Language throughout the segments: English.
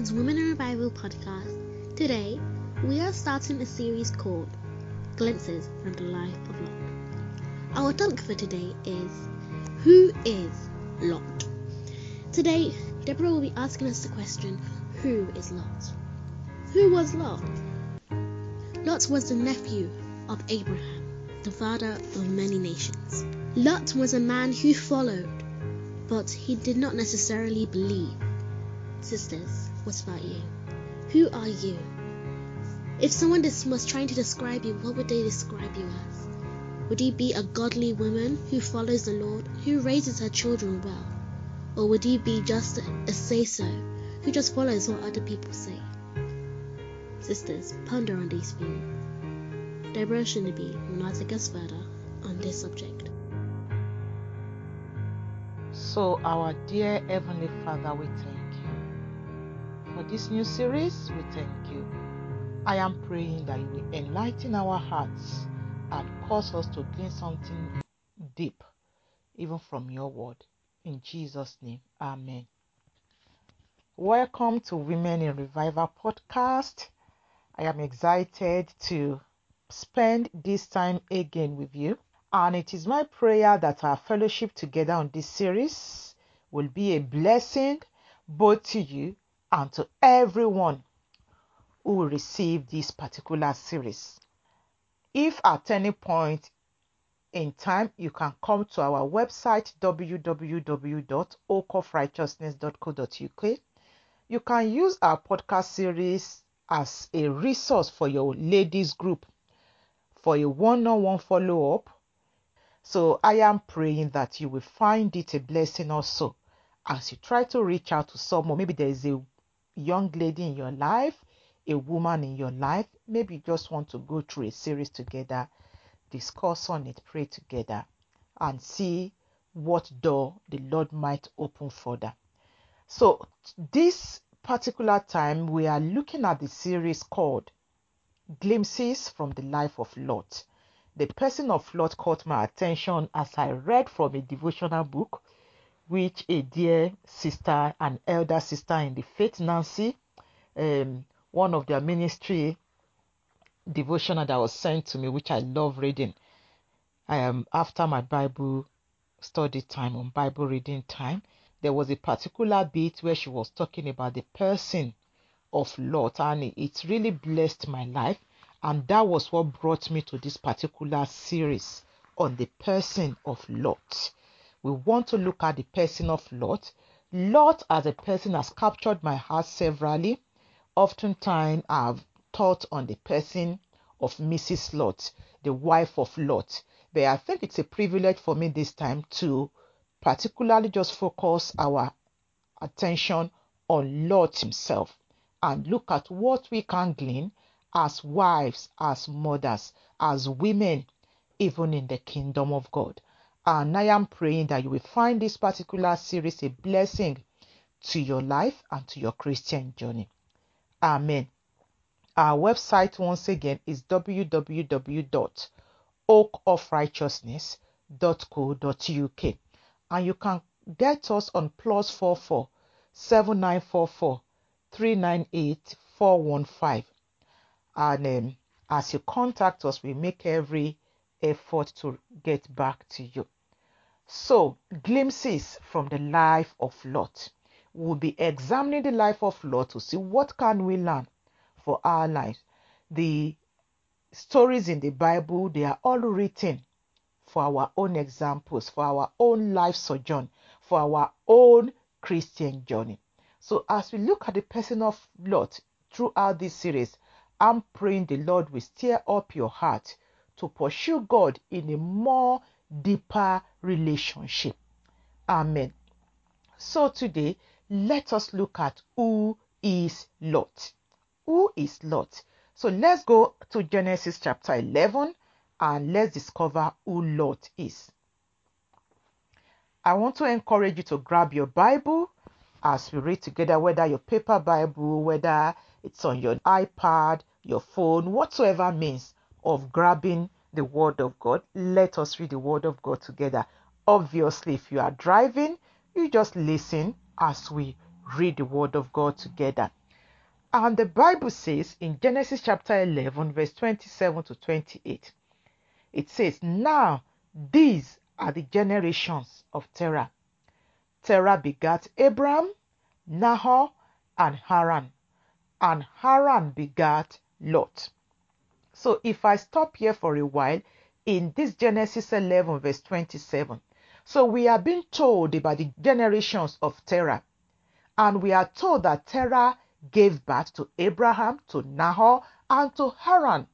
It's Women in Revival podcast. Today, we are starting a series called Glimpses from the Life of Lot. Our topic for today is Who is Lot? Today, Deborah will be asking us the question Who is Lot? Who was Lot? Lot was the nephew of Abraham, the father of many nations. Lot was a man who followed, but he did not necessarily believe. Sisters, what about you? Who are you? If someone was trying to describe you, what would they describe you as? Would you be a godly woman who follows the Lord, who raises her children well? Or would you be just a say so, who just follows what other people say? Sisters, ponder on these things. Deborah Shinabi will now take us further on this subject. So, our dear Heavenly Father, we thank this new series, we thank you. I am praying that you will enlighten our hearts and cause us to gain something deep, even from your word. In Jesus' name, Amen. Welcome to Women in Revival podcast. I am excited to spend this time again with you. And it is my prayer that our fellowship together on this series will be a blessing both to you and to everyone who receive this particular series. If at any point in time you can come to our website www.oakofrighteousness.co.uk, you can use our podcast series as a resource for your ladies group for a one-on-one follow-up so I am praying that you will find it a blessing also as you try to reach out to someone. Maybe there is a young lady in your life, a woman in your life. Maybe you just want to go through a series together, discuss on it, pray together, and see what door the Lord might open further. So this particular time we are looking at the series called Glimpses from the Life of Lot the person of Lot caught my attention as I read from a devotional book, which a dear sister an elder sister in the faith, Nancy, um, one of their ministry devotional that was sent to me, which I love reading. Um, after my Bible study time on Bible reading time, there was a particular bit where she was talking about the person of Lot, and it really blessed my life and that was what brought me to this particular series on the person of Lot. We want to look at the person of Lot. Lot as a person has captured my heart severally. Oftentimes, I've thought on the person of Mrs. Lot, the wife of Lot. But I think it's a privilege for me this time to particularly just focus our attention on Lot himself and look at what we can glean as wives, as mothers, as women, even in the kingdom of God. And I am praying that you will find this particular series a blessing to your life and to your Christian journey. Amen. Our website once again is www.oakofrighteousness.co.uk and you can get us on plus 44 7944 398 415 and um, as you contact us, we make every effort to get back to you. So, glimpses from the life of Lot. We'll be examining the life of Lot to see what can we learn for our lives. The stories in the Bible, they are all written for our own examples, for our own life sojourn, for our own Christian journey. So, as we look at the person of Lot throughout this series, I'm praying the Lord will stir up your heart to pursue God in a more deeper relationship. Amen. So today, let us look at who is Lot. Who is Lot? So let's go to Genesis chapter 11 and let's discover who Lot is. I want to encourage you to grab your Bible as we read together, whether your paper Bible, whether it's on your iPad, your phone, whatsoever means of grabbing the Word of God. Let us read the Word of God together. Obviously, if you are driving, you just listen as we read the Word of God together. And the Bible says in Genesis chapter 11, verse 27 to 28, it says, Now these are the generations of Terah. Terah begat Abram, Nahor, and Haran. And Haran begat Lot. So if I stop here for a while in this Genesis 11, verse 27, so we are being told about the generations of Terah. And we are told that Terah gave birth to Abraham, to Nahor, and to Haran.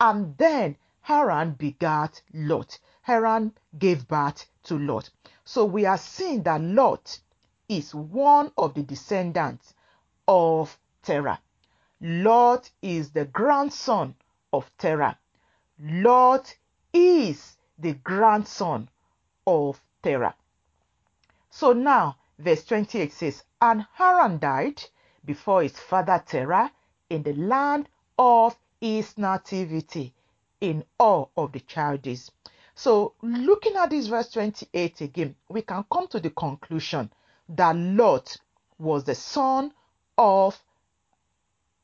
And then Haran begat Lot. Haran gave birth to Lot. So we are seeing that Lot is one of the descendants of Terah. Lot is the grandson of Terah. Lot is the grandson of Terah. So now, verse 28 says, And Haran died before his father Terah in the land of his nativity, in Ur of the Chaldees. So, looking at this verse 28 again, we can come to the conclusion that Lot was the son of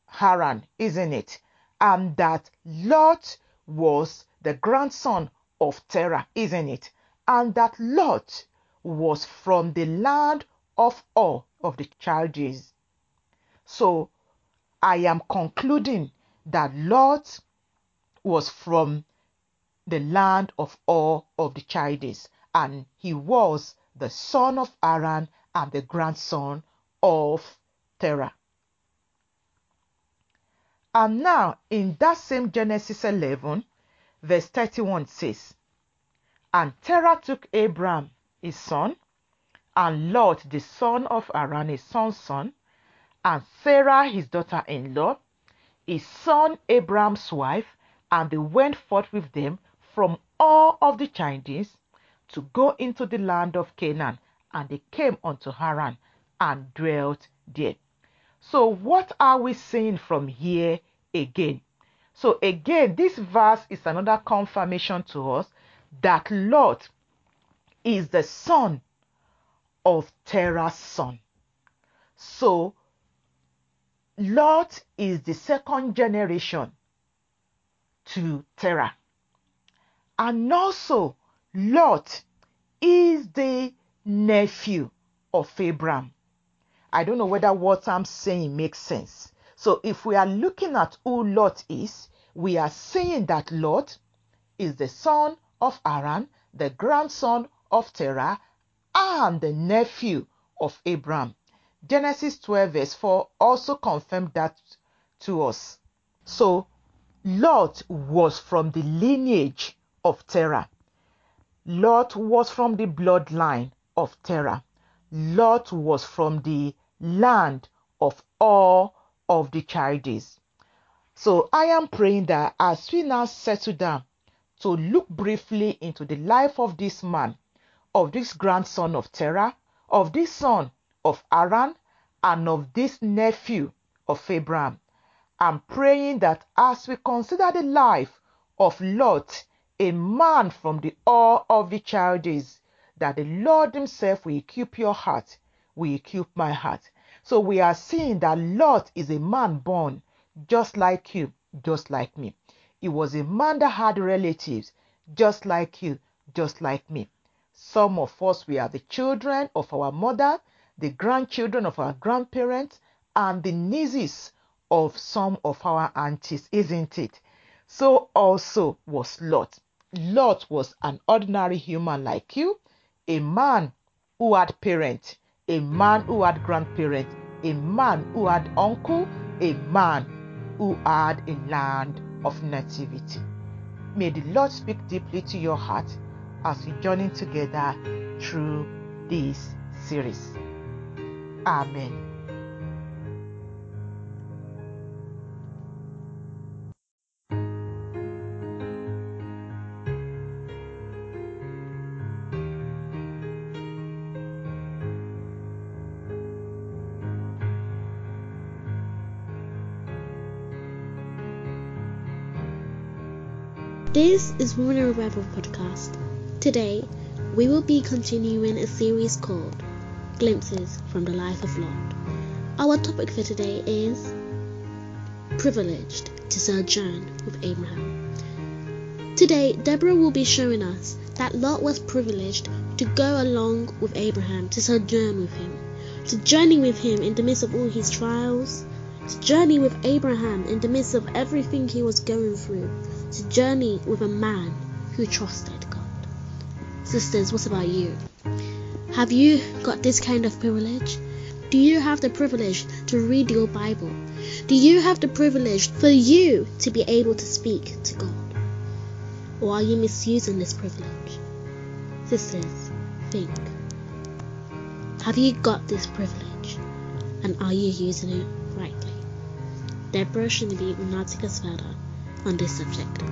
Haran, isn't it? And that Lot was the grandson of Terah, isn't it? And that Lot was from the land of Ur of the Chaldees. So I am concluding that Lot was from the land of Ur of the Chaldees, and he was the son of Haran and the grandson of Terah. And now, in that same Genesis 11, verse 31 says, And Terah took Abram, his son, and Lot, the son of Haran, his son's son, and Sarah, his daughter in law, his son Abram's wife, and they went forth with them from Ur of the Chaldees to go into the land of Canaan, and they came unto Haran and dwelt there. So, what are we seeing from here again? So, again, this verse is another confirmation to us that Lot is the son of Terah's son. So, Lot is the second generation to Terah. And also, Lot is the nephew of Abraham. I don't know whether what I'm saying makes sense. So if we are looking at who Lot is, we are saying that Lot is the son of Haran, the grandson of Terah, and the nephew of Abraham. Genesis 12 verse 4 also confirmed that to us. So Lot was from the lineage of Terah. Lot was from the bloodline of Terah. Lot was from the land of Ur of the Chaldees. So I am praying that as we now settle down to look briefly into the life of this man, of this grandson of Terah, of this son of Haran, and of this nephew of Abraham. I'm praying that as we consider the life of Lot, a man from the Ur of the Chaldees, that the Lord Himself will equip your heart, will equip my heart. So we are seeing that Lot is a man born just like you, just like me. He was a man that had relatives just like you, just like me. Some of us, we are the children of our mother, the grandchildren of our grandparents, and the nieces of some of our aunties, isn't it? So also was Lot. Lot was an ordinary human like you, a man who had parents, a man who had grandparents, a man who had uncle, a man who had a land of nativity. May the Lord speak deeply to your heart as we journey together through this series. Amen. This is Women in Revival podcast. Today, we will be continuing a series called Glimpses from the Life of Lot. Our topic for today is privileged to sojourn with Abraham. Today, Deborah will be showing us that Lot was privileged to go along with Abraham to sojourn with him, to journey with him in the midst of all his trials, to journey with Abraham in the midst of everything he was going through, to journey with a man who trusted God. Sisters, what about you? Have you got this kind of privilege? Do you have the privilege to read your Bible? Do you have the privilege for you to be able to speak to God? Or are you misusing this privilege? Sisters, think. Have you got this privilege? And are you using it rightly? Deborah take us further on this subject.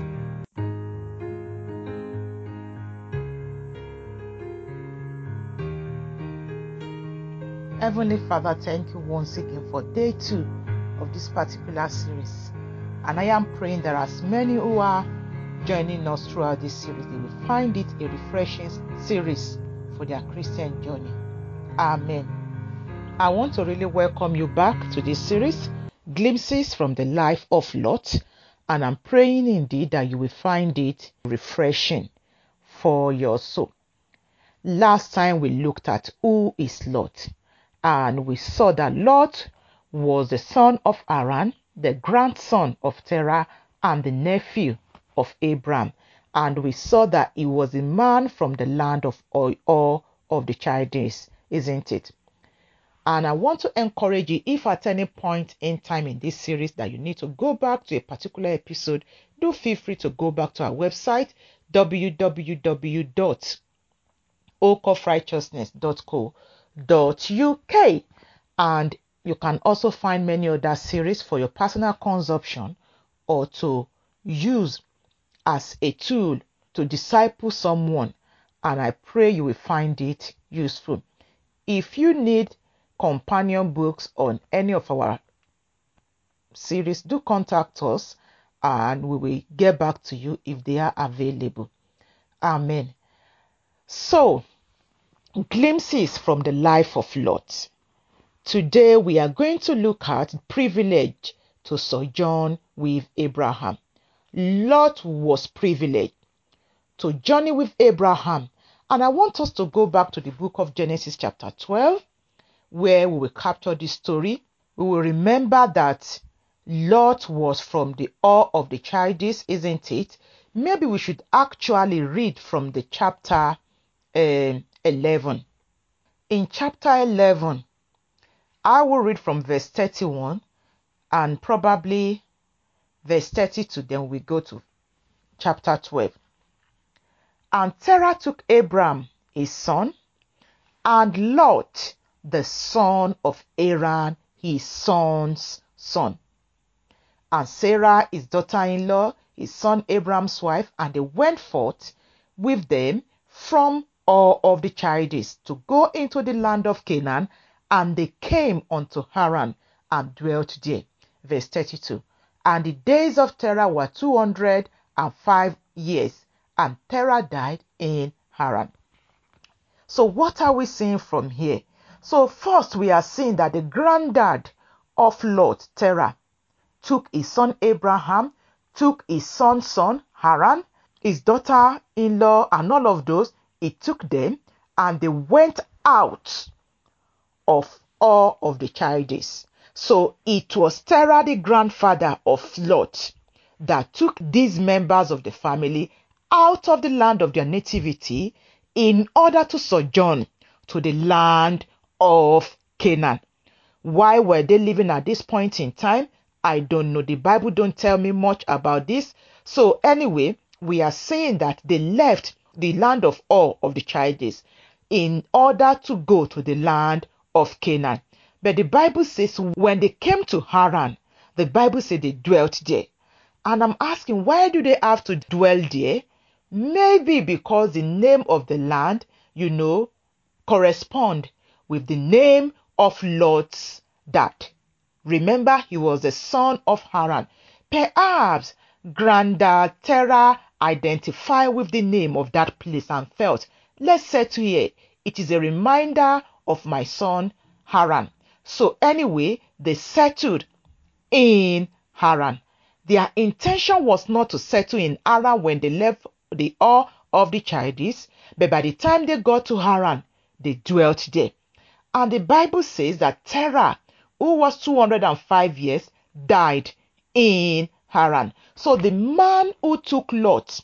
Heavenly Father, thank you once again for day two of this particular series. And I am praying that as many who are joining us throughout this series, they will find it a refreshing series for their Christian journey. Amen. I want to really welcome you back to this series, Glimpses from the Life of Lot. And I'm praying indeed that you will find it refreshing for your soul. Last time we looked at who is Lot, and we saw that Lot was the son of Haran, the grandson of Terah, and the nephew of Abram, and we saw that he was a man from the land of Ur of the Chaldees, isn't it? And I want to encourage you, if at any point in time in this series that you need to go back to a particular episode, do feel free to go back to our website www.oakofrighteousness.co.uk and you can also find many other series for your personal consumption or to use as a tool to disciple someone, and I pray you will find it useful. If you need companion books on any of our series, do contact us and we will get back to you if they are available. Amen. So, glimpses from the life of Lot. Today we are going to look at privilege to sojourn with Abraham. Lot was privileged to journey with Abraham. And I want us to go back to the book of Genesis, chapter 12, where we will capture this story. We will remember that Lot was from the Ur of the Chaldees, isn't it? Maybe we should actually read from the chapter uh, 11. In chapter 11, I will read from verse 31 and probably verse 32, then we go to chapter 12. And Terah took Abram, his son, and Lot, the son of Haran, his son's son, and Sarah, his daughter in law, his son Abram's wife, and they went forth with them from Ur of the Chaldees to go into the land of Canaan, and they came unto Haran and dwelt there. Verse 32 and the days of Terah were 205 years, and Terah died in Haran. So, what are we seeing from here? So, first, we are seeing that the granddad of Lot, Terah, took his son Abraham, took his son's son Haran, his daughter in law, and all of those, he took them and they went out of Ur of the Chaldees. So it was Terah, the grandfather of Lot, that took these members of the family out of the land of their nativity in order to sojourn to the land of Canaan. Why were they living at this point in time? I don't know. The Bible don't tell me much about this. So anyway, we are saying that they left the land of Ur of the Chaldees in order to go to the land of Canaan. But the Bible says when they came to Haran, the Bible said they dwelt there. And I'm asking, why do they have to dwell there? Maybe because the name of the land, you know, correspond with the name of Lot's dad. Remember, he was the son of Haran. Perhaps Grandad Terah identified with the name of that place and felt, let's settle here. It is a reminder of my son Haran. So anyway, they settled in Haran. Their intention was not to settle in Haran when they left the Ur of the Chaldees, but by the time they got to Haran, they dwelt there. And the Bible says that Terah, who was 205 years, died in Haran. So the man who took Lot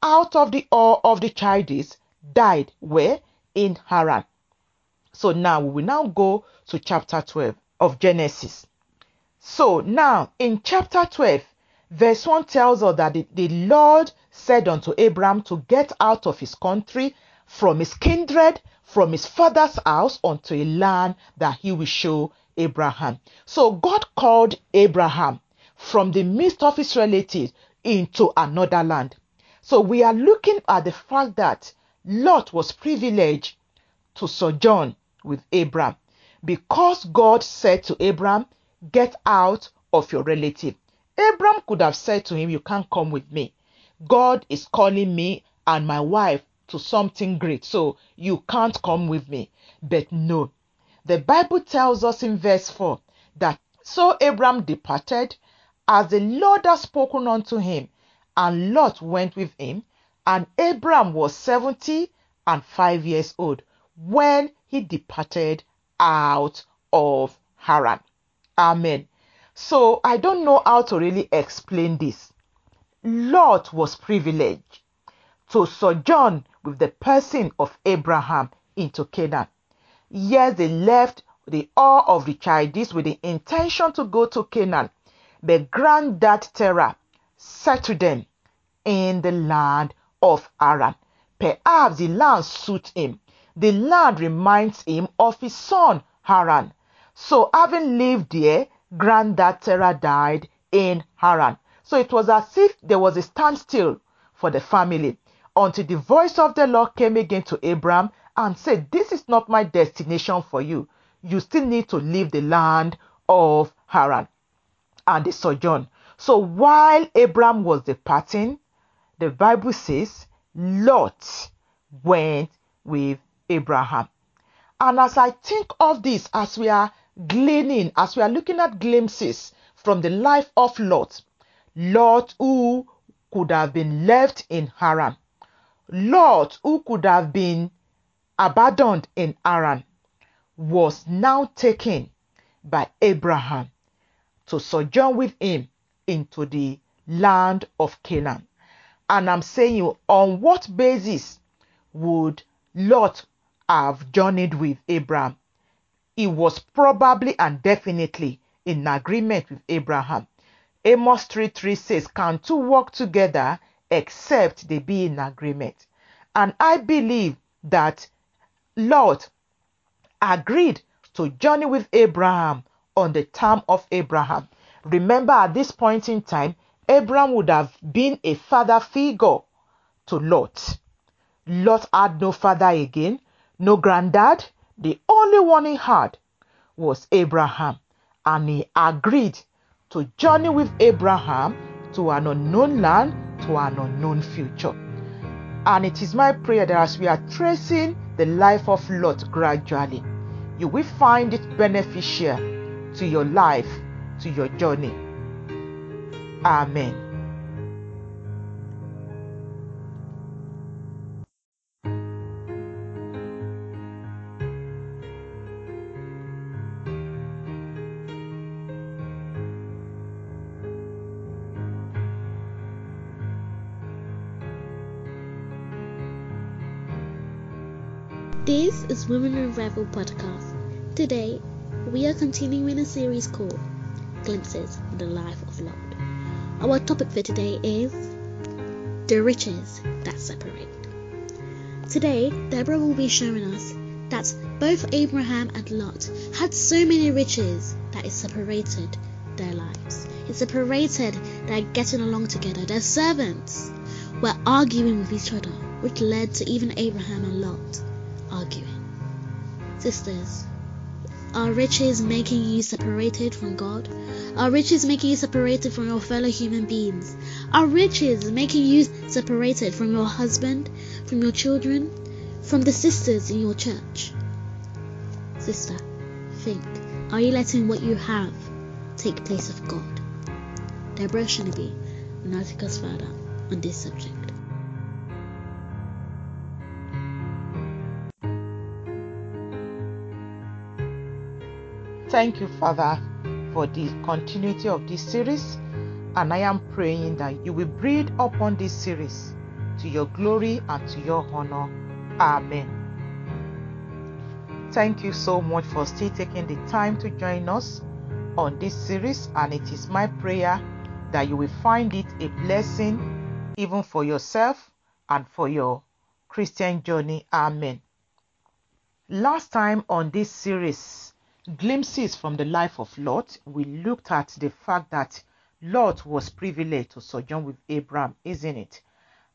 out of the Ur of the Chaldees died where? In Haran. So now we will now go to chapter 12 of Genesis. So now in chapter 12, verse 1 tells us that the, the Lord said unto Abram to get out of his country, from his kindred, from his father's house, unto a land that he will show Abraham. So God called Abraham from the midst of his relatives into another land. So we are looking at the fact that Lot was privileged to sojourn with Abraham because God said to Abraham, Get out of your relative. Abraham could have said to him, You can't come with me. God is calling me and my wife to something great, so you can't come with me. But no, the Bible tells us in verse 4 that so Abraham departed as the Lord had spoken unto him, and Lot went with him, and Abraham was seventy and five years old when he departed out of Haran. Amen. So I don't know how to really explain this. Lot was privileged to sojourn with the person of Abraham into Canaan. Yes, they left the Ur of the Chaldees with the intention to go to Canaan, but granddad Terah settled them in the land of Haran. Perhaps the land suits him. The land reminds him of his son Haran. So, having lived there, granddad Terah died in Haran. So it was as if there was a standstill for the family until the voice of the Lord came again to Abraham and said, This is not my destination for you. You still need to leave the land of Haran and the sojourn. So while Abraham was departing, the Bible says Lot went with Abraham. And as I think of this, as we are gleaning, as we are looking at glimpses from the life of Lot, Lot who could have been left in Haran, Lot who could have been abandoned in Haran, was now taken by Abraham to sojourn with him into the land of Canaan. And I'm saying you, on what basis would Lot have journeyed with Abraham? He was probably and definitely in agreement with Abraham. Amos 3 3 says, Can two walk together except they be in agreement? And I believe that Lot agreed to journey with Abraham on the term of Abraham. Remember, at this point in time, Abraham would have been a father figure to Lot. Lot had no father again, no granddad. The only one he had was Abraham, and he agreed to journey with Abraham to an unknown land, an unknown future. And it is my prayer that as we are tracing the life of Lot gradually, you will find it beneficial to your life, to your journey. Amen. Women in Revival podcast. Today, we are continuing a series called Glimpses of the Life of Lot. Our topic for today is the riches that separate. Today, Deborah will be showing us that both Abraham and Lot had so many riches that it separated their lives. It separated their getting along together. Their servants were arguing with each other, which led to even Abraham and Lot. Sisters, are riches making you separated from God? Are riches making you separated from your fellow human beings? Are riches making you separated from your husband, from your children, from the sisters in your church? Sister, think are you letting what you have take place of God? Deborah Shinabi, Natika's father, on this subject. Thank you, Father, for the continuity of this series. And I am praying that you will breathe upon this series to your glory and to your honor. Amen. Thank you so much for still taking the time to join us on this series. And it is my prayer that you will find it a blessing even for yourself and for your Christian journey. Amen. Last time on this series, Glimpses from the Life of Lot, we looked at the fact that Lot was privileged to sojourn with Abraham, isn't it?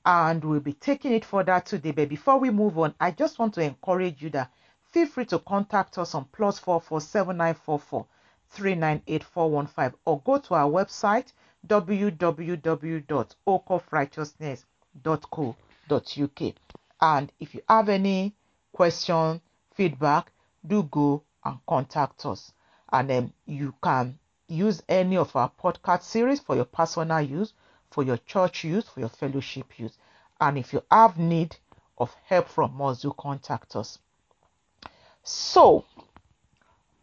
And we'll be taking it further today. But before we move on, I just want to encourage you that feel free to contact us on plus four four seven nine four four three nine eight four one five or go to our website www.oakofrighteousness.co.uk. And if you have any question, feedback, do go and contact us. And then you can use any of our podcast series for your personal use, for your church use, for your fellowship use. And if you have need of help from us, do contact us. So,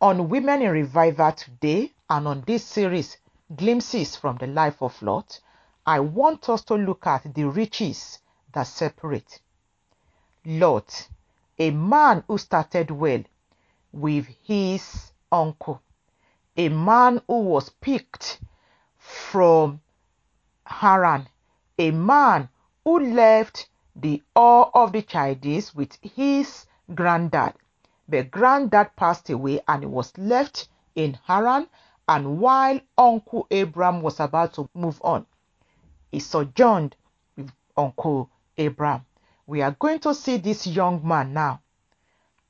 on Women in Revival today, and on this series, Glimpses from the Life of Lot, I want us to look at the riches that separate. Lot, a man who started well with his uncle, a man who was picked from Haran, a man who left the Ur of the Chaldees with his granddad. The granddad passed away and he was left in Haran. And while Uncle Abraham was about to move on, he sojourned with Uncle Abraham. We are going to see this young man now,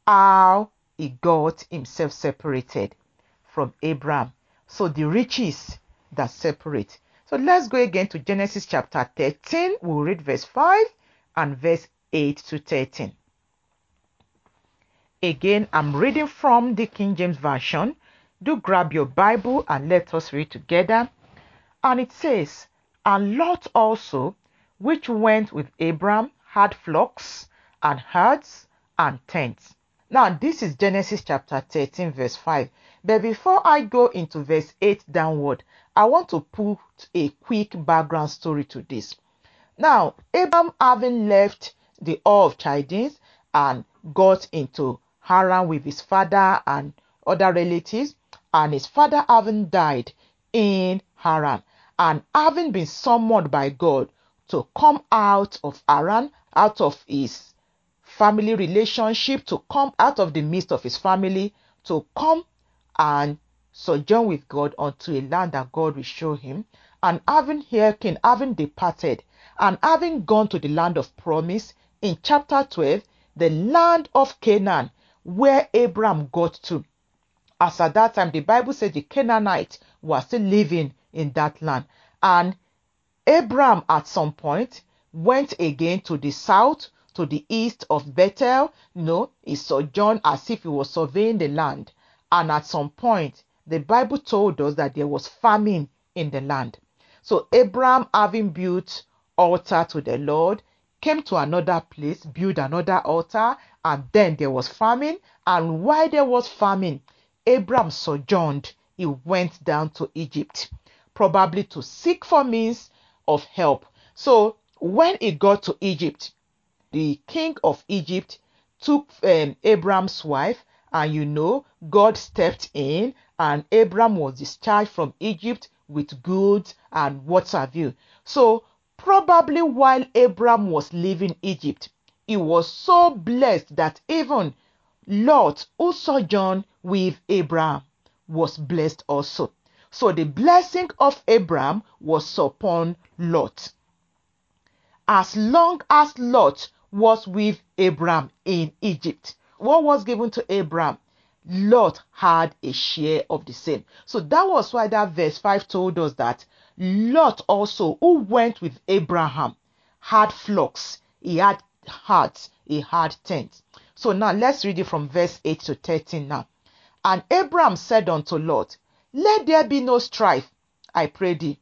how he got himself separated from Abraham. So the riches that separate. So let's go again to Genesis chapter 13. We'll read verse 5 and verse 8 to 13. Again, I'm reading from the King James Version. Do grab your Bible and let us read together. And it says, And Lot also, which went with Abram, had flocks and herds and tents. Now, this is Genesis chapter 13, verse 5. But before I go into verse 8 downward, I want to put a quick background story to this. Now, Abram having left the Ur of Chaldees and got into Haran with his father and other relatives, and his father having died in Haran, and having been summoned by God to come out of Haran, out of his family relationship, to come out of the midst of his family, to come and sojourn with God unto a land that God will show him. And having hearkened, having departed, and having gone to the land of promise, in chapter 12, the land of Canaan, where Abraham got to. As at that time, the Bible says the Canaanites were still living in that land. And Abraham, at some point, went again to the south, to the east of Bethel. Know, he sojourned as if he was surveying the land. And at some point, the Bible told us that there was famine in the land. So Abraham, having built altar to the Lord, came to another place, built another altar, and then there was famine. And while there was famine, Abraham sojourned. He went down to Egypt, probably to seek for means of help. So when he got to Egypt, the king of Egypt took um, Abraham's wife, and you know, God stepped in, and Abram was discharged from Egypt with goods and what have you. So Probably while Abram was leaving Egypt, he was so blessed that even Lot, who sojourned with Abraham, was blessed also. So the blessing of Abraham was upon Lot. As long as Lot was with Abraham in Egypt, what was given to Abraham? Lot had a share of the same. So that was why that verse 5 told us that Lot also, who went with Abraham, had flocks, he had herds, he had tents. So now let's read it from verse 8 to 13 now. And Abraham said unto Lot, Let there be no strife, I pray thee,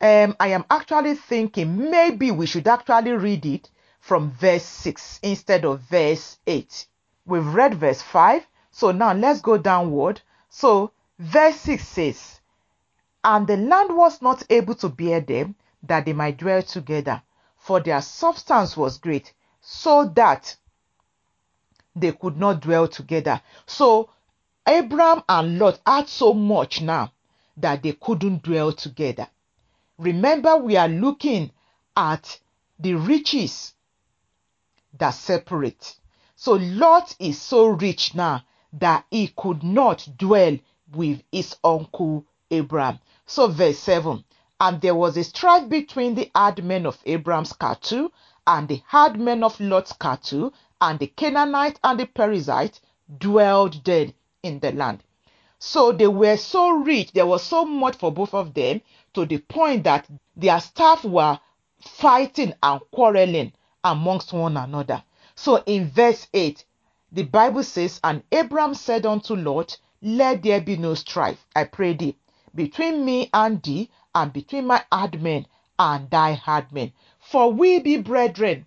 um, I am actually thinking maybe we should actually read it from verse 6 instead of verse 8. We've read verse 5, so now let's go downward. So, verse 6 says, And the land was not able to bear them, that they might dwell together, for their substance was great, so that they could not dwell together. So, Abram and Lot had so much now that they couldn't dwell together. Remember, we are looking at the riches that separate. So Lot is so rich now that he could not dwell with his uncle Abraham. So verse 7 And there was a strife between the herdmen of Abraham's cattle and the herdmen of Lot's cattle, and the Canaanite and the Perizzite dwelled then in the land. So they were so rich, there was so much for both of them to the point that their staff were fighting and quarreling amongst one another. So in verse 8, the Bible says, And Abram said unto Lot, Let there be no strife, I pray thee, between me and thee, and between my herdmen and thy herdmen. For we be brethren.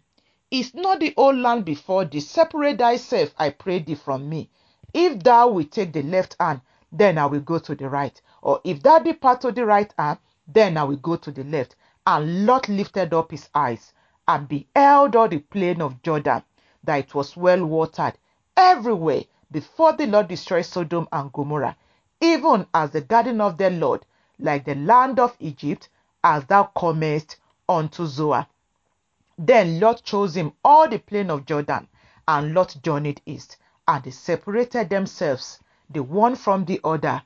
Is not the old land before thee? Separate thyself, I pray thee, from me. If thou wilt take the left hand, then I will go to the right. Or if thou depart to the right hand, then I will go to the left. And Lot lifted up his eyes and beheld all the plain of Jordan, that it was well watered everywhere before the Lord destroyed Sodom and Gomorrah, even as the garden of the Lord, like the land of Egypt, as thou comest unto Zoar. Then Lot chose him all the plain of Jordan, and Lot journeyed east, and they separated themselves, the one from the other.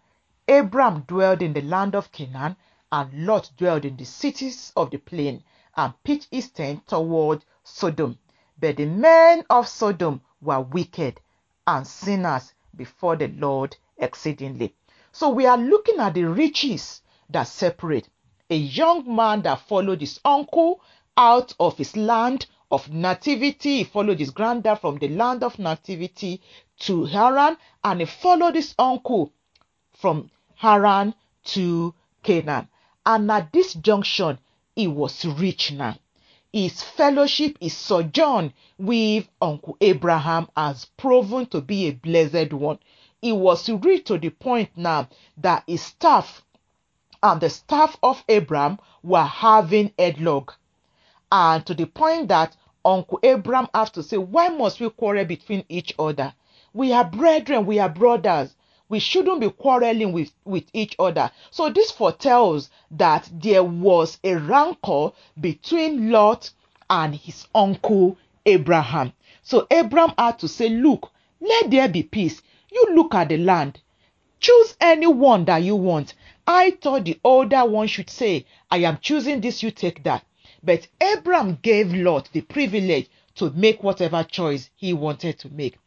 Abram dwelled in the land of Canaan, and Lot dwelled in the cities of the plain, and pitched his tent toward Sodom. But the men of Sodom were wicked and sinners before the Lord exceedingly. So we are looking at the riches that separate a young man that followed his uncle out of his land of nativity. He followed his granddad from the land of nativity to Haran, and he followed his uncle from Haran to Canaan. And at this junction, he was rich now. His fellowship, his sojourn with Uncle Abraham has proven to be a blessed one. He was rich to the point now that his staff and the staff of Abraham were having headlock. And to the point that Uncle Abraham have to say, why must we quarrel between each other? We are brethren, we are brothers we shouldn't be quarreling with, with each other. So this foretells that there was a rancor between Lot and his uncle Abraham. So Abraham had to say, Look, let there be peace. You look at the land. Choose any one that you want. I thought the older one should say, I am choosing this, you take that. But Abraham gave Lot the privilege to make whatever choice he wanted to make.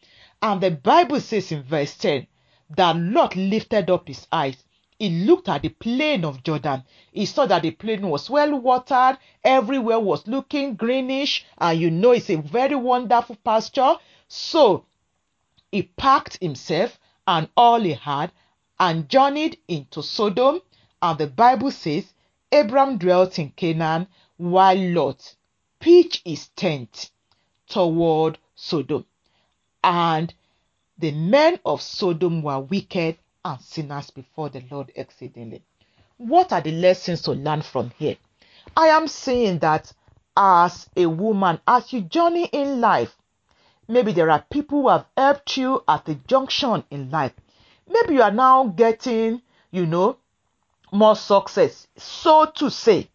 And the Bible says in verse 10 that Lot lifted up his eyes. He looked at the plain of Jordan. He saw that the plain was well watered, everywhere was looking greenish, and you know it's a very wonderful pasture. So he packed himself and all he had and journeyed into Sodom. And the Bible says Abram dwelt in Canaan while Lot pitched his tent toward Sodom. And the men of Sodom were wicked and sinners before the Lord exceedingly. What are the lessons to learn from here? I am saying that as a woman, as you journey in life, maybe there are people who have helped you at the junction in life. Maybe you are now getting, you know, more success, so to say,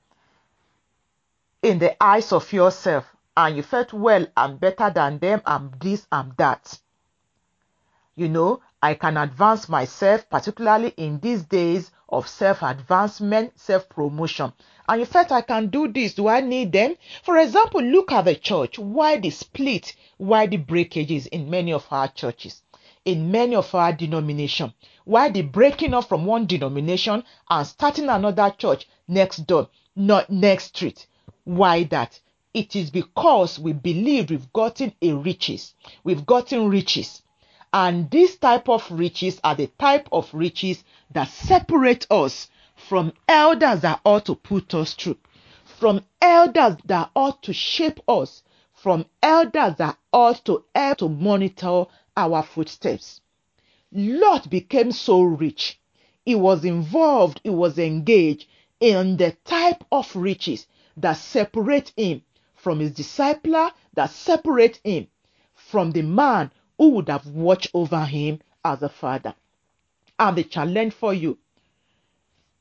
in the eyes of yourself, and you felt well, I'm better than them, I'm this, I'm that you know, I can advance myself, particularly in these days of self advancement, self promotion. And in fact, I can do this. Do I need them? For example, look at the church. Why the split? Why the breakages in many of our churches? In many of our denomination? Why the breaking off from one denomination and starting another church next door, not next street? Why that? It is because we believe we've gotten a riches. We've gotten riches and this type of riches are the type of riches that separate us from elders that ought to put us through, from elders that ought to shape us, from elders that ought to help to monitor our footsteps. Lot became so rich. He was involved, he was engaged in the type of riches that separate him from his discipler, that separate him from the man who would have watched over him as a father. And the challenge for you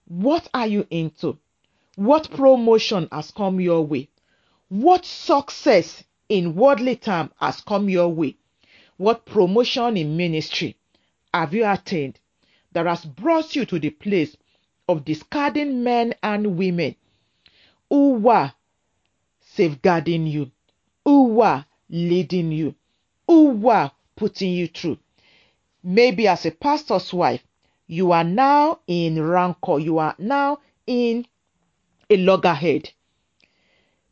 what are you into? What promotion has come your way? What success in worldly term has come your way? What promotion in ministry have you attained that has brought you to the place of discarding men and women who were safeguarding you, who were leading you, who were putting you through? Maybe as a pastor's wife, you are now in rancor, you are now in a loggerhead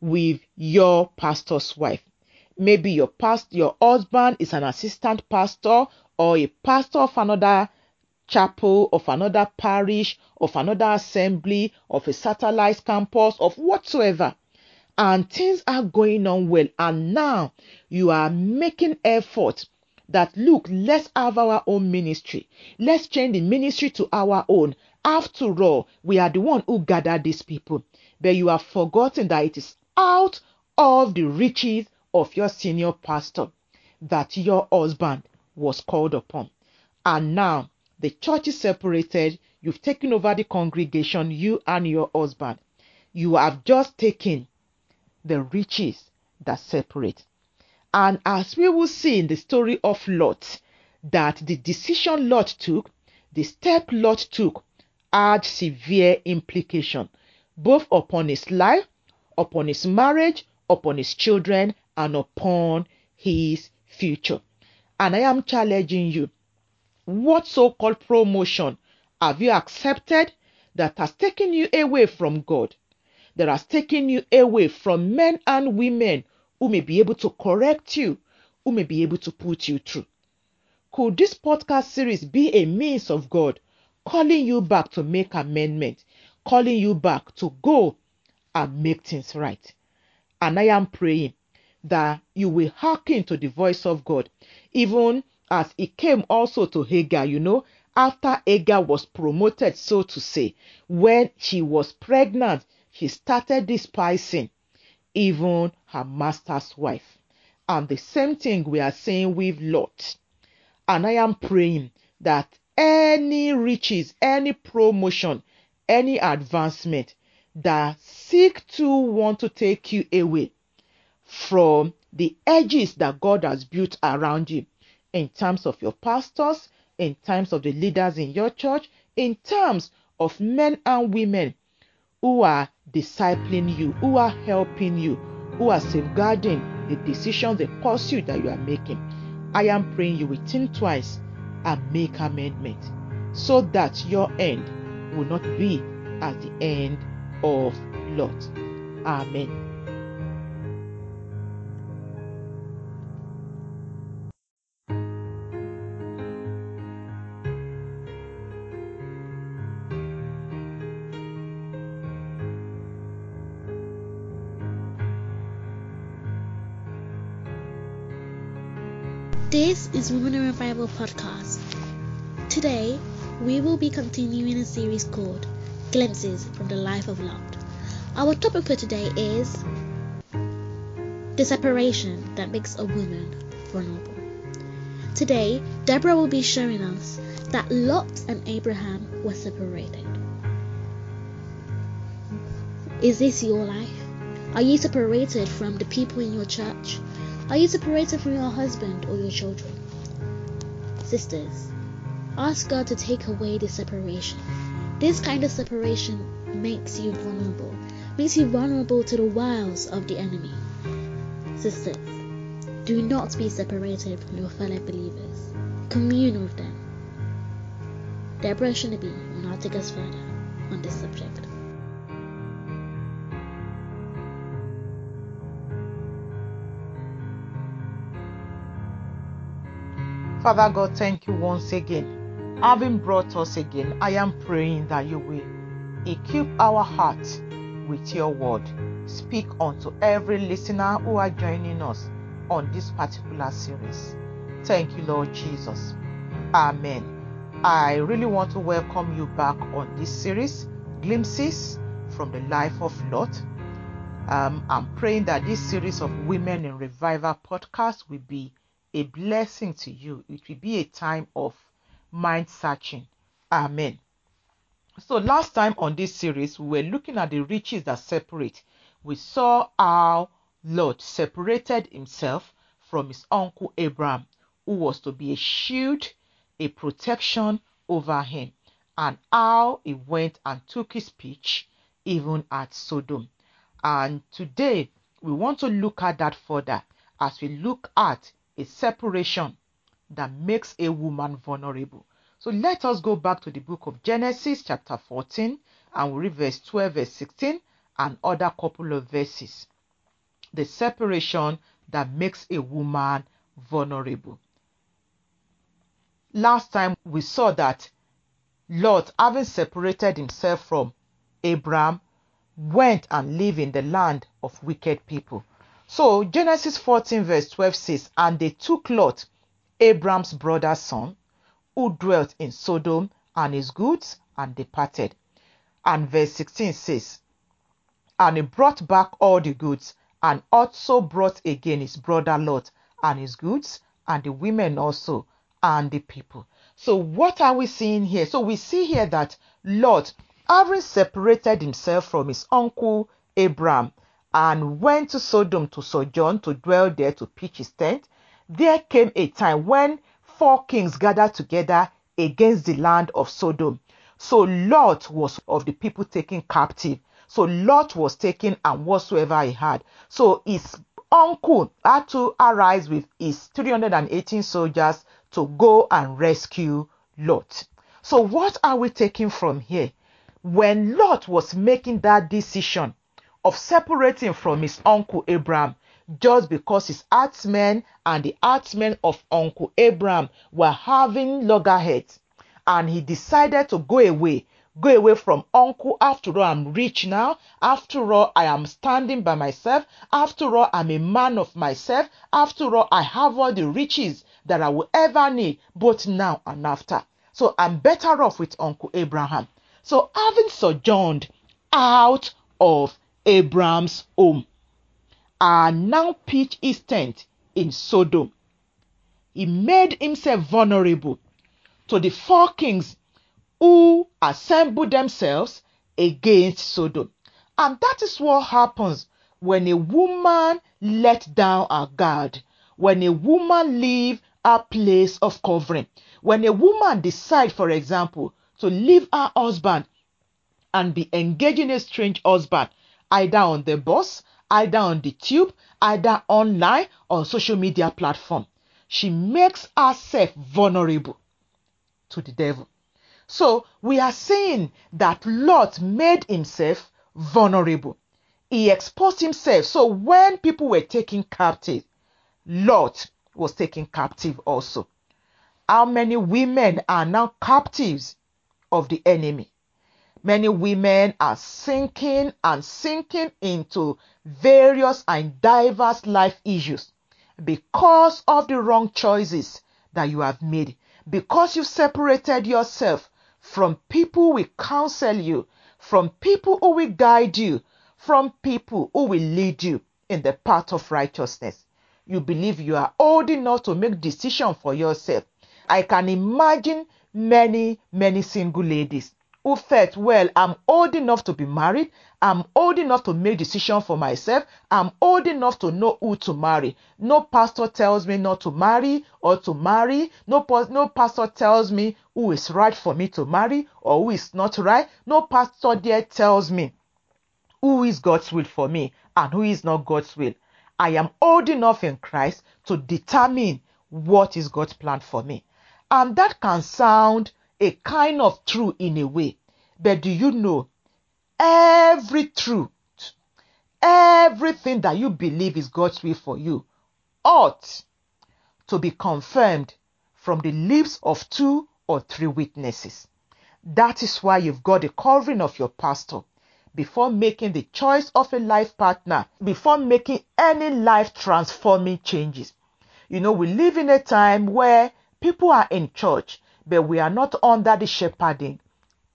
with your pastor's wife. Maybe your past your husband is an assistant pastor or a pastor of another chapel, of another parish, of another assembly, of a satellite campus, of whatsoever. And things are going on well. And now you are making effort that look, let's have our own ministry. Let's change the ministry to our own. After all, we are the one who gathered these people. But you have forgotten that it is out of the riches of your senior pastor that your husband was called upon. And now the church is separated. You've taken over the congregation, you and your husband. You have just taken the riches that separate. And as we will see in the story of Lot, that the decision Lot took, the step Lot took, had severe implication both upon his life, upon his marriage, upon his children, and upon his future. And I am challenging you. What so called promotion have you accepted that has taken you away from God, that has taken you away from men and women who may be able to correct you, who may be able to put you through. Could this podcast series be a means of God calling you back to make amendment, calling you back to go and make things right? And I am praying that you will hearken to the voice of God, even as it came also to Hagar, you know, after Hagar was promoted, so to say, when she was pregnant, she started despising even her master's wife. And the same thing we are saying with Lot. And I am praying that any riches, any promotion, any advancement that seek to want to take you away from the edges that God has built around you in terms of your pastors, in terms of the leaders in your church, in terms of men and women who are discipling you, who are helping you, who are safeguarding the decisions, the pursuit that you are making. I am praying you will think twice and make amendment so that your end will not be as the end of Lot. Amen. This is Women in Revival podcast. Today, we will be continuing a series called Glimpses from the Life of Lot. Our topic for today is the separation that makes a woman vulnerable. Today, Deborah will be showing us that Lot and Abraham were separated. Is this your life? Are you separated from the people in your church? Are you separated from your husband or your children? Sisters, ask God to take away this separation. This kind of separation makes you vulnerable, makes you vulnerable to the wiles of the enemy. Sisters, do not be separated from your fellow believers. Commune with them. Deborah Shinabi will now take us further on this subject. Father God, thank you once again. Having brought us again, I am praying that you will Equip our hearts with your word. Speak unto every listener who are joining us on this particular series. Thank you, Lord Jesus. Amen. I really want to welcome you back on this series, Glimpses from the Life of Lot. Um, I'm praying that this series of Women in Revival podcast will be a blessing to you. It will be a time of mind searching. Amen. So, last time on this series, we were looking at the riches that separate. We saw how Lot separated himself from his uncle Abraham, who was to be a shield, a protection over him, and how he went and took his pitch even at Sodom. And today, we want to look at that further as we look at a separation that makes a woman vulnerable. So let us go back to the book of Genesis, chapter 14, and we read verse 12, verse 16, and other couple of verses. The separation that makes a woman vulnerable. Last time we saw that Lot, having separated himself from Abraham, went and lived in the land of wicked people. So Genesis 14, verse 12 says, And they took Lot, Abraham's brother's son, who dwelt in Sodom and his goods and departed. And verse 16 says, And he brought back all the goods and also brought again his brother Lot and his goods and the women also and the people. So what are we seeing here? So we see here that Lot, having separated himself from his uncle Abraham and went to Sodom to sojourn to dwell there to pitch his tent, there came a time when four kings gathered together against the land of Sodom. So Lot was of the people taken captive. So Lot was taken and whatsoever he had. So his uncle had to arise with his 318 soldiers to go and rescue Lot. So what are we taking from here? When Lot was making that decision of separating from his uncle Abraham, just because his herdsmen and the herdsmen of Uncle Abraham were having loggerheads. And he decided to go away. Go away from uncle. After all, I'm rich now. After all, I am standing by myself. After all, I'm a man of myself. After all, I have all the riches that I will ever need, both now and after. So I'm better off with Uncle Abraham. So having sojourned out of Abraham's home, are now pitched his tent in Sodom. He made himself vulnerable to the four kings who assembled themselves against Sodom. And that is what happens when a woman let down her guard, when a woman leave her place of covering, when a woman decide, for example, to leave her husband and be engaging a strange husband, either on the bus, either on the tube, either online or social media platform. She makes herself vulnerable to the devil. So we are saying that Lot made himself vulnerable. He exposed himself. So when people were taken captive, Lot was taken captive also. How many women are now captives of the enemy? Many women are sinking and sinking into various and diverse life issues because of the wrong choices that you have made. Because you've separated yourself from people who will counsel you, from people who will guide you, from people who will lead you in the path of righteousness. You believe you are old enough to make decision for yourself. I can imagine many, many single ladies who felt, well, I'm old enough to be married. I'm old enough to make decision for myself. I'm old enough to know who to marry. No pastor tells me not to marry or to marry. No, no pastor tells me who is right for me to marry or who is not right. No pastor there tells me who is God's will for me and who is not God's will. I am old enough in Christ to determine what is God's plan for me. And that can sound a kind of true in a way. But do you know every truth, everything that you believe is God's will for you ought to be confirmed from the lips of two or three witnesses. That is why you've got the covering of your pastor before making the choice of a life partner, before making any life transforming changes. You know, we live in a time where people are in church, but we are not under the shepherding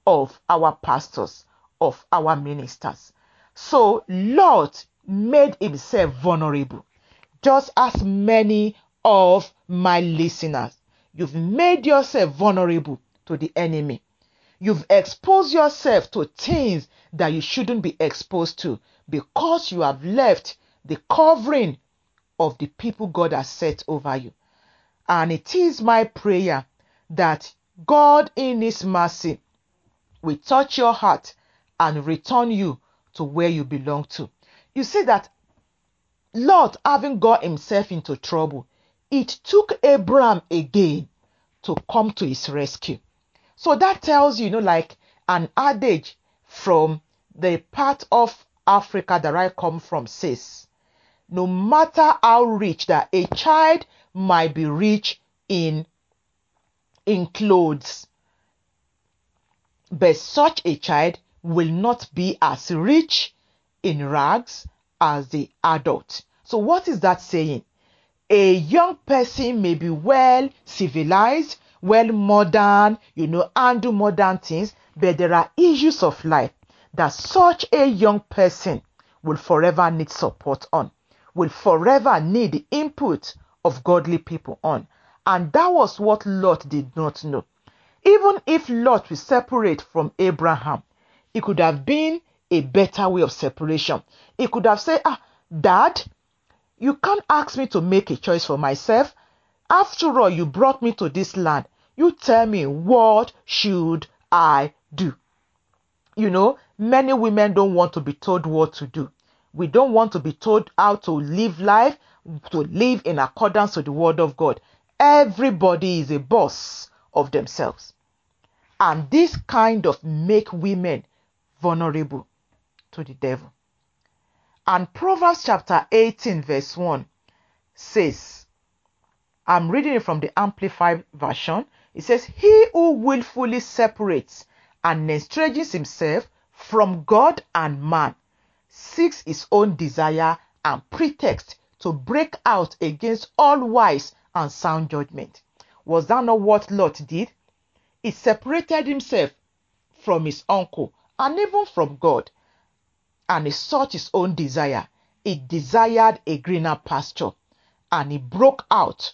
of our pastors, of our ministers. So, Lot made himself vulnerable, just as many of my listeners. You've made yourself vulnerable to the enemy. You've exposed yourself to things that you shouldn't be exposed to because you have left the covering of the people God has set over you. And it is my prayer that God, in His mercy, will touch your heart and return you to where you belong to. You see that Lot, having got himself into trouble, it took Abraham again to come to his rescue. So that tells you, you know, like an adage from the part of Africa that I come from says, no matter how rich that a child might be rich in in clothes, but such a child will not be as rich in rags as the adult. So what is that saying? A young person may be well civilized, well modern, you know, and do modern things, but there are issues of life that such a young person will forever need support on, will forever need the input of godly people on. And that was what Lot did not know. Even if Lot was separate from Abraham, it could have been a better way of separation. It could have said, Ah, Dad, you can't ask me to make a choice for myself. After all, you brought me to this land. You tell me what should I do? You know, many women don't want to be told what to do. We don't want to be told how to live life, to live in accordance with the word of God. Everybody is a boss of themselves. And this kind of make women vulnerable to the devil. And Proverbs chapter 18 verse 1 says, I'm reading it from the Amplified Version. It says, He who willfully separates and estranges himself from God and man seeks his own desire and pretext to break out against all wise and sound judgment. Was that not what Lot did? He separated himself from his uncle and even from God, and he sought his own desire. He desired a greener pasture, and he broke out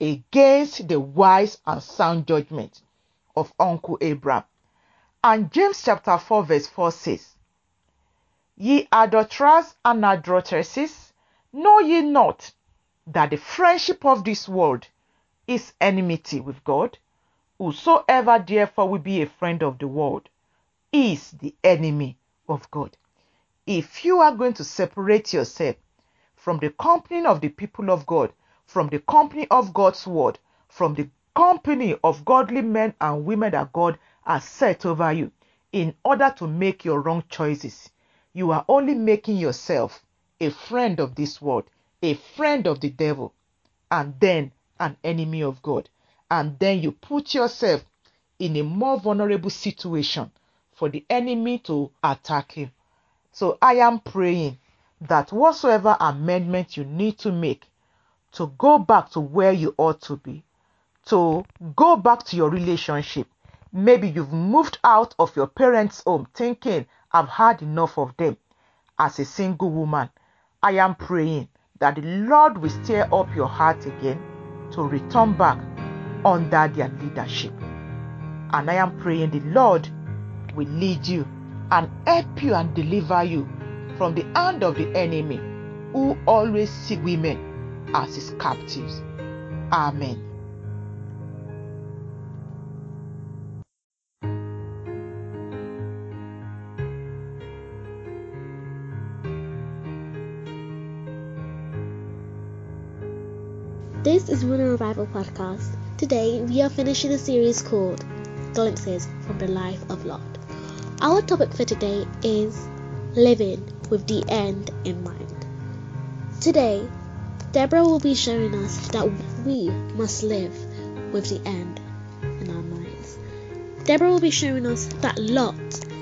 against the wise and sound judgment of Uncle Abraham. And James chapter 4, verse 4 says, Ye adulterers and adulteresses, know ye not that the friendship of this world is enmity with God? Whosoever therefore will be a friend of the world is the enemy of God. If you are going to separate yourself from the company of the people of God, from the company of God's word, from the company of godly men and women that God has set over you, in order to make your wrong choices, you are only making yourself a friend of this world, a friend of the devil, and then an enemy of God and then you put yourself in a more vulnerable situation for the enemy to attack you. So I am praying that whatsoever amendment you need to make to go back to where you ought to be, to go back to your relationship. Maybe you've moved out of your parents' home thinking, I've had enough of them as a single woman. I am praying that the Lord will stir up your heart again to return back under their leadership. And I am praying the Lord will lead you and help you and deliver you from the hand of the enemy who always see women as his captives. Amen. This is Women in Revival Podcast. Today we are finishing a series called Glimpses from the Life of Lot. Our topic for today is living with the end in mind. Today, Deborah will be showing us that we must live with the end in our minds. Deborah will be showing us that Lot,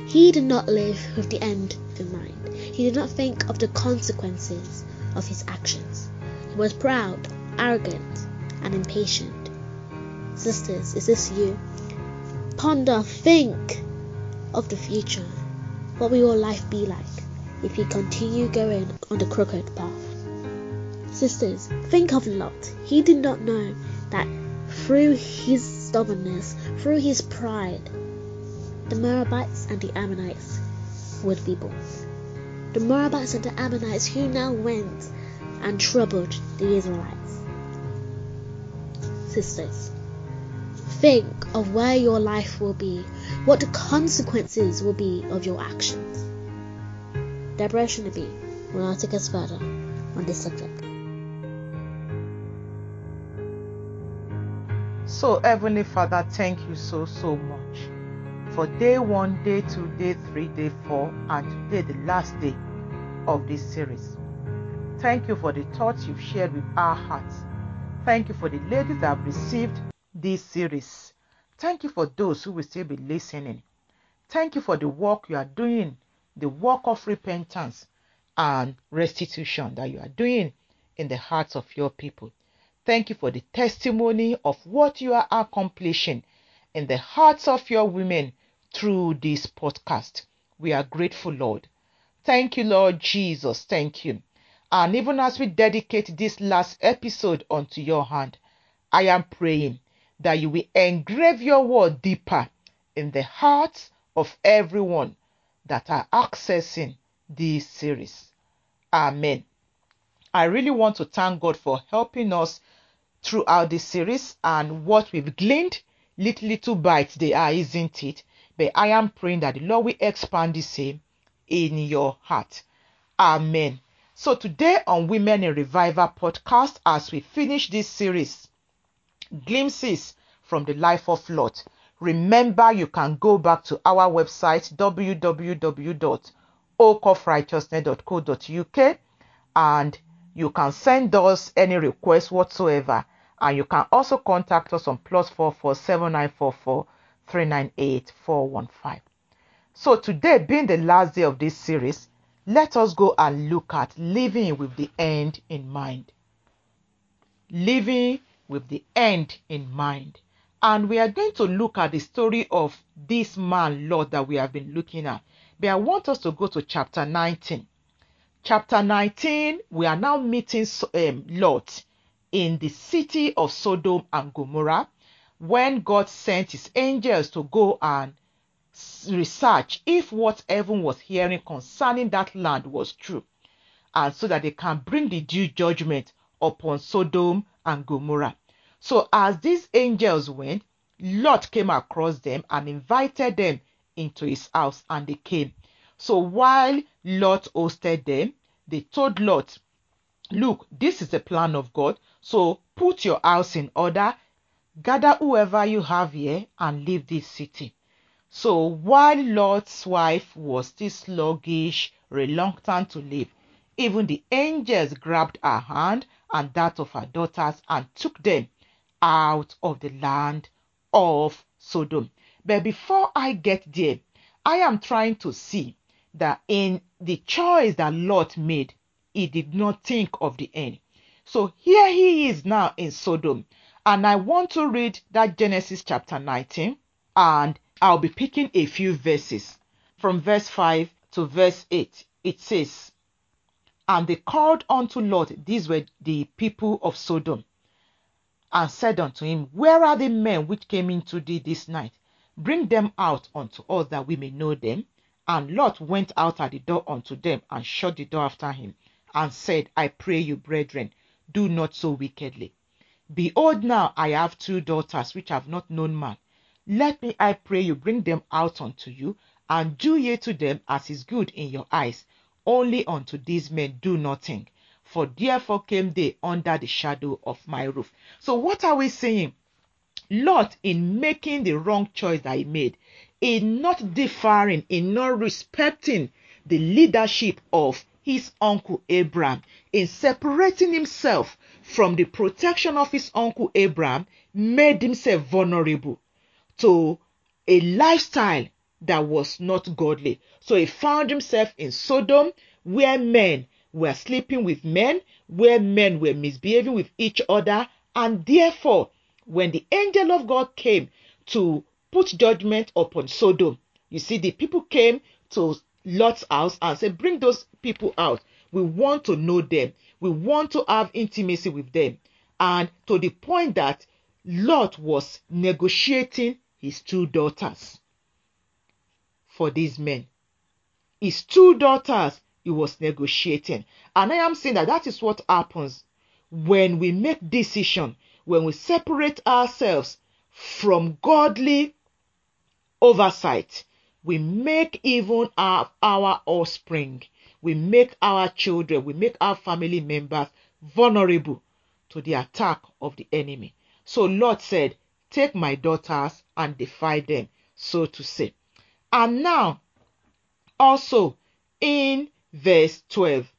he did not live with the end in mind. He did not think of the consequences of his actions. He was proud, arrogant, and impatient. Sisters, is this you? Ponder, think of the future. What will your life be like if you continue going on the crooked path? Sisters, think of Lot. He did not know that through his stubbornness, through his pride, the Moabites and the Ammonites would be born. The Moabites and the Ammonites who now went and troubled the Israelites. Sisters, think of where your life will be, what the consequences will be of your actions. Deborah Shinabi will now take us further on this subject. So, Heavenly Father, thank you so, so much for day one, day two, day three, day four, and today, the last day of this series. Thank you for the thoughts you've shared with our hearts. Thank you for the ladies that have received this series. Thank you for those who will still be listening. Thank you for the work you are doing, the work of repentance and restitution that you are doing in the hearts of your people. Thank you for the testimony of what you are accomplishing in the hearts of your women through this podcast. We are grateful, Lord. Thank you, Lord Jesus. Thank you. And even as we dedicate this last episode unto your hand, I am praying that you will engrave your word deeper in the hearts of everyone that are accessing this series. Amen. I really want to thank God for helping us throughout this series and what we've gleaned. Little, little bites they are, isn't it? But I am praying that the Lord will expand the same in your heart. Amen. So today on Women in Revival podcast, as we finish this series, glimpses from the life of Lot. Remember, you can go back to our website www.oakofrighteousness.co.uk and you can send us any request whatsoever. And you can also contact us on plus four four seven nine four four three nine eight four one five. So today being the last day of this series, let us go and look at living with the end in mind. Living with the end in mind. And we are going to look at the story of this man, Lot, that we have been looking at. But I want us to go to chapter 19. Chapter 19, we are now meeting um, Lot in the city of Sodom and Gomorrah when God sent his angels to go and research if what heaven was hearing concerning that land was true, and so that they can bring the due judgment upon Sodom and Gomorrah. So, as these angels went, Lot came across them and invited them into his house, and they came. So, while Lot hosted them, they told Lot, Look, this is the plan of God. So, put your house in order, gather whoever you have here, and leave this city. So, while Lot's wife was still sluggish, reluctant to leave, even the angels grabbed her hand and that of her daughters and took them out of the land of Sodom. But before I get there, I am trying to see that in the choice that Lot made, he did not think of the end. So here he is now in Sodom. And I want to read that Genesis chapter 19, and I'll be picking a few verses from verse 5 to verse 8. It says, And they called unto Lot, these were the people of Sodom, and said unto him, Where are the men which came into thee this night? Bring them out unto us that we may know them. And Lot went out at the door unto them and shut the door after him, and said, I pray you, brethren, do not so wickedly. Behold, now I have two daughters which have not known man. Let me, I pray you, bring them out unto you, and do ye to them as is good in your eyes. Only unto these men do nothing. For therefore came they under the shadow of my roof. So, what are we saying? Lot, in making the wrong choice that he made, in not differing, in not respecting the leadership of his uncle Abraham, in separating himself from the protection of his uncle Abraham, made himself vulnerable to a lifestyle that was not godly. So he found himself in Sodom, where men were sleeping with men, where men were misbehaving with each other, and therefore, when the angel of God came to put judgment upon Sodom, you see, the people came to Lot's house and said, Bring those people out. We want to know them. We want to have intimacy with them. And to the point that Lot was negotiating his two daughters for these men. His two daughters, he was negotiating. And I am saying that that is what happens when we make decision, when we separate ourselves from godly oversight. We make even our, our offspring, we make our children, we make our family members vulnerable to the attack of the enemy. So Lot said, Take my daughters and defy them, so to say. And now, also in verse 12,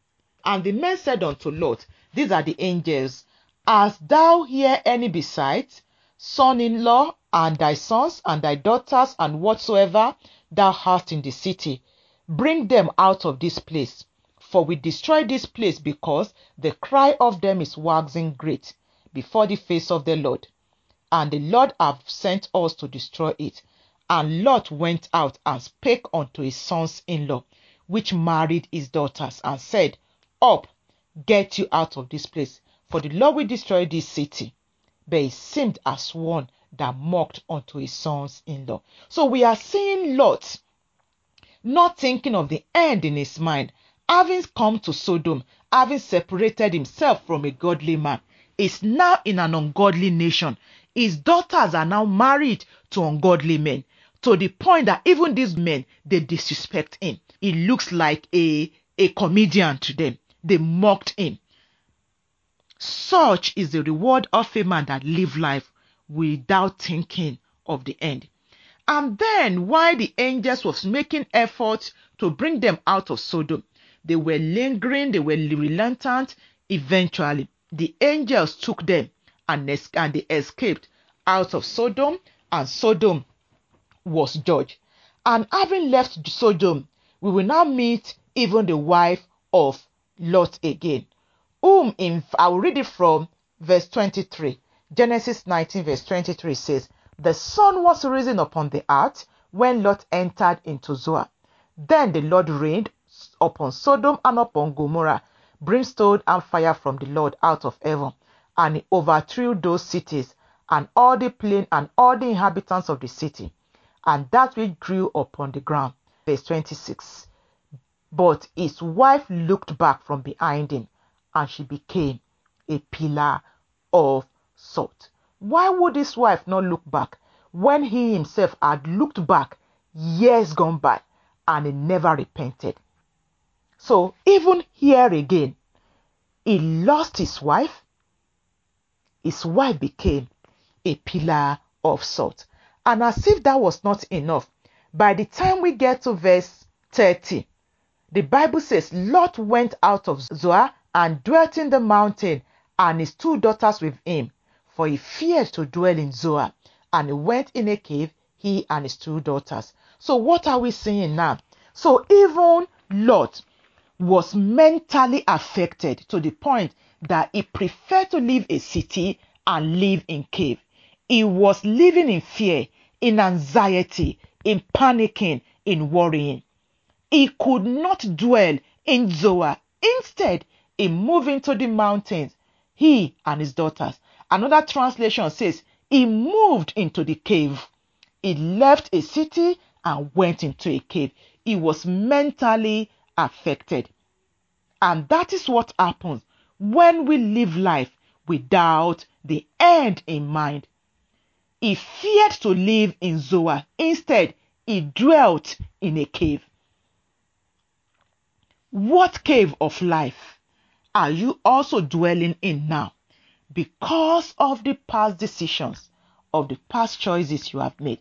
and the men said unto Lot, These are the angels, As thou hear any besides, son in law, and thy sons, and thy daughters, and whatsoever thou hast in the city, bring them out of this place. For we destroy this place because the cry of them is waxing great before the face of the Lord. And the Lord hath sent us to destroy it. And Lot went out and spake unto his sons in law, which married his daughters, and said, Up, get you out of this place, for the Lord will destroy this city. But he seemed as one that mocked unto his sons in law. So we are seeing Lot not thinking of the end in his mind, having come to Sodom, having separated himself from a godly man, is now in an ungodly nation. His daughters are now married to ungodly men to the point that even these men they disrespect him. He looks like a, a comedian to them. They mocked him. Such is the reward of a man that live life without thinking of the end. And then while the angels was making efforts to bring them out of Sodom, they were lingering, they were reluctant. Eventually, the angels took them and, and they escaped out of Sodom, and Sodom was judged. And having left Sodom, we will now meet even the wife of Lot again, whom in I will read it from verse 23. Genesis 19, verse 23 says, The sun was risen upon the earth when Lot entered into Zoar. Then the Lord rained upon Sodom and upon Gomorrah brimstone and fire from the Lord out of heaven, and he overthrew those cities and all the plain and all the inhabitants of the city, and that which grew upon the ground. Verse 26. But his wife looked back from behind him, and she became a pillar of salt. Why would his wife not look back when he himself had looked back years gone by and he never repented? So, even here again, he lost his wife. His wife became a pillar of salt. And as if that was not enough, by the time we get to verse 30, the Bible says Lot went out of Zoar and dwelt in the mountain, and his two daughters with him, for he feared to dwell in Zoar, and he went in a cave, he and his two daughters. So, what are we seeing now? So, even Lot was mentally affected to the point that he preferred to leave a city and live in cave. He was living in fear, in anxiety, in panicking, in worrying. He could not dwell in Zoar. Instead, he moved into the mountains, he and his daughters. Another translation says he moved into the cave. He left a city and went into a cave. He was mentally affected. And that is what happens when we live life without the end in mind. He feared to live in Zoar. Instead, he dwelt in a cave. What cave of life are you also dwelling in now because of the past decisions, of the past choices you have made?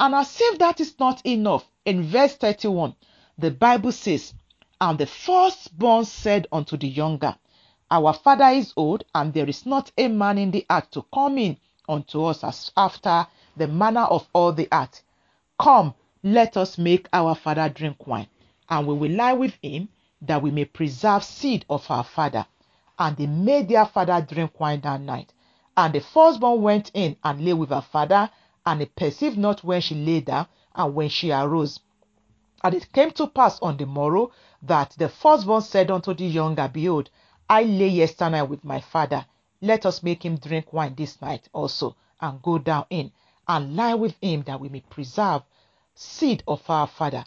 And as if that is not enough, in verse 31, the Bible says, And the firstborn said unto the younger, Our father is old, and there is not a man in the earth to come in unto us as after the manner of all the earth. Come, let us make our father drink wine, and we will lie with him, that we may preserve seed of our father. And they made their father drink wine that night. And the firstborn went in and lay with her father, and he perceived not when she lay down and when she arose. And it came to pass on the morrow that the firstborn said unto the younger, Behold, I lay yesternight with my father. Let us make him drink wine this night also, and go down in, and lie with him, that we may preserve seed of our father.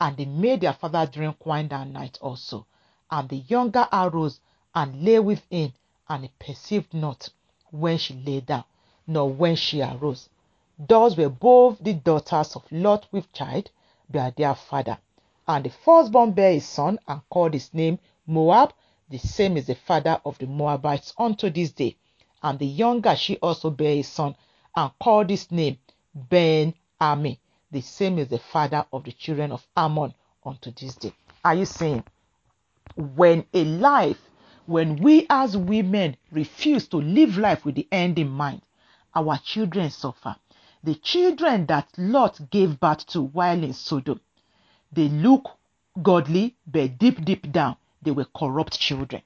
And they made their father drink wine that night also. And the younger arose and lay with him, and he perceived not when she lay down, nor when she arose. Thus were both the daughters of Lot with child by their father. And the firstborn bare his son, and called his name Moab. The same is the father of the Moabites unto this day. And the younger she also bare a son, and called his name Ben Ami. The same is the father of the children of Ammon unto this day. Are you saying? When a life, when we as women refuse to live life with the end in mind, our children suffer. The children that Lot gave birth to while in Sodom, they look godly, but deep, deep down, they were corrupt children.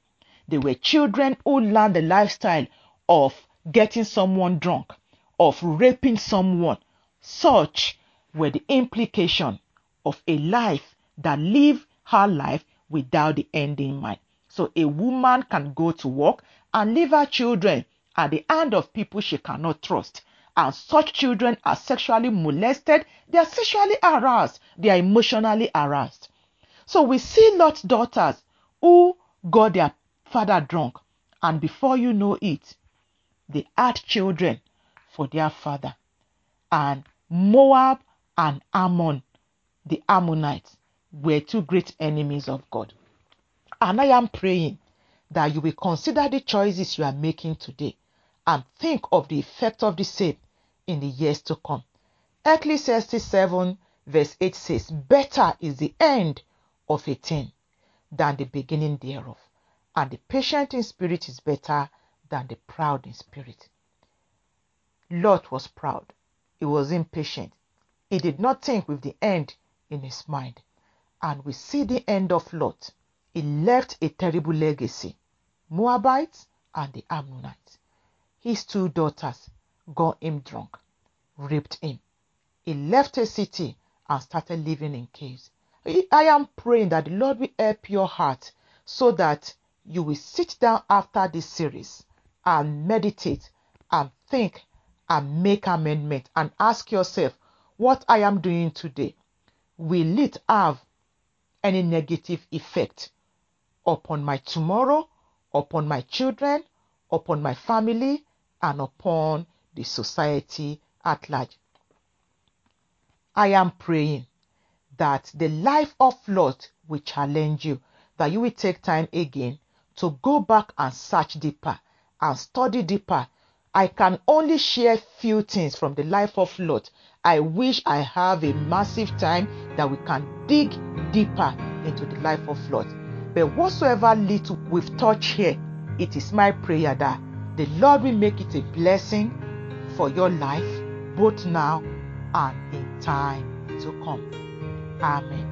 They were children who learned the lifestyle of getting someone drunk, of raping someone. Such were the implication of a life that live her life without the end in mind. So a woman can go to work and leave her children at the hand of people she cannot trust. And such children are sexually molested, they are sexually harassed, they are emotionally harassed. So we see Lot's daughters who got their father drunk, and before you know it, they had children for their father. And Moab and Ammon, the Ammonites, were two great enemies of God. And I am praying that you will consider the choices you are making today and think of the effect of the same in the years to come. Ecclesiastes 7 verse 8 says, Better is the end of a thing than the beginning thereof, and the patient in spirit is better than the proud in spirit. Lot was proud. He was impatient. He did not think with the end in his mind. And we see the end of Lot. He left a terrible legacy Moabites and the Ammonites. His two daughters got him drunk, raped him. He left a city and started living in caves. I am praying that the Lord will help your heart so that you will sit down after this series and meditate and think and make amendment and ask yourself what I am doing today will it have any negative effect upon my tomorrow, upon my children, upon my family, and upon the society at large. I am praying that the life of Lot will challenge you, that you will take time again to go back and search deeper and study deeper. I can only share few things from the life of Lot. I wish I have a massive time that we can dig deeper into the life of Lot. But whatsoever little we've touched here, it is my prayer that the Lord will make it a blessing for your life, both now and in time to come. Amen.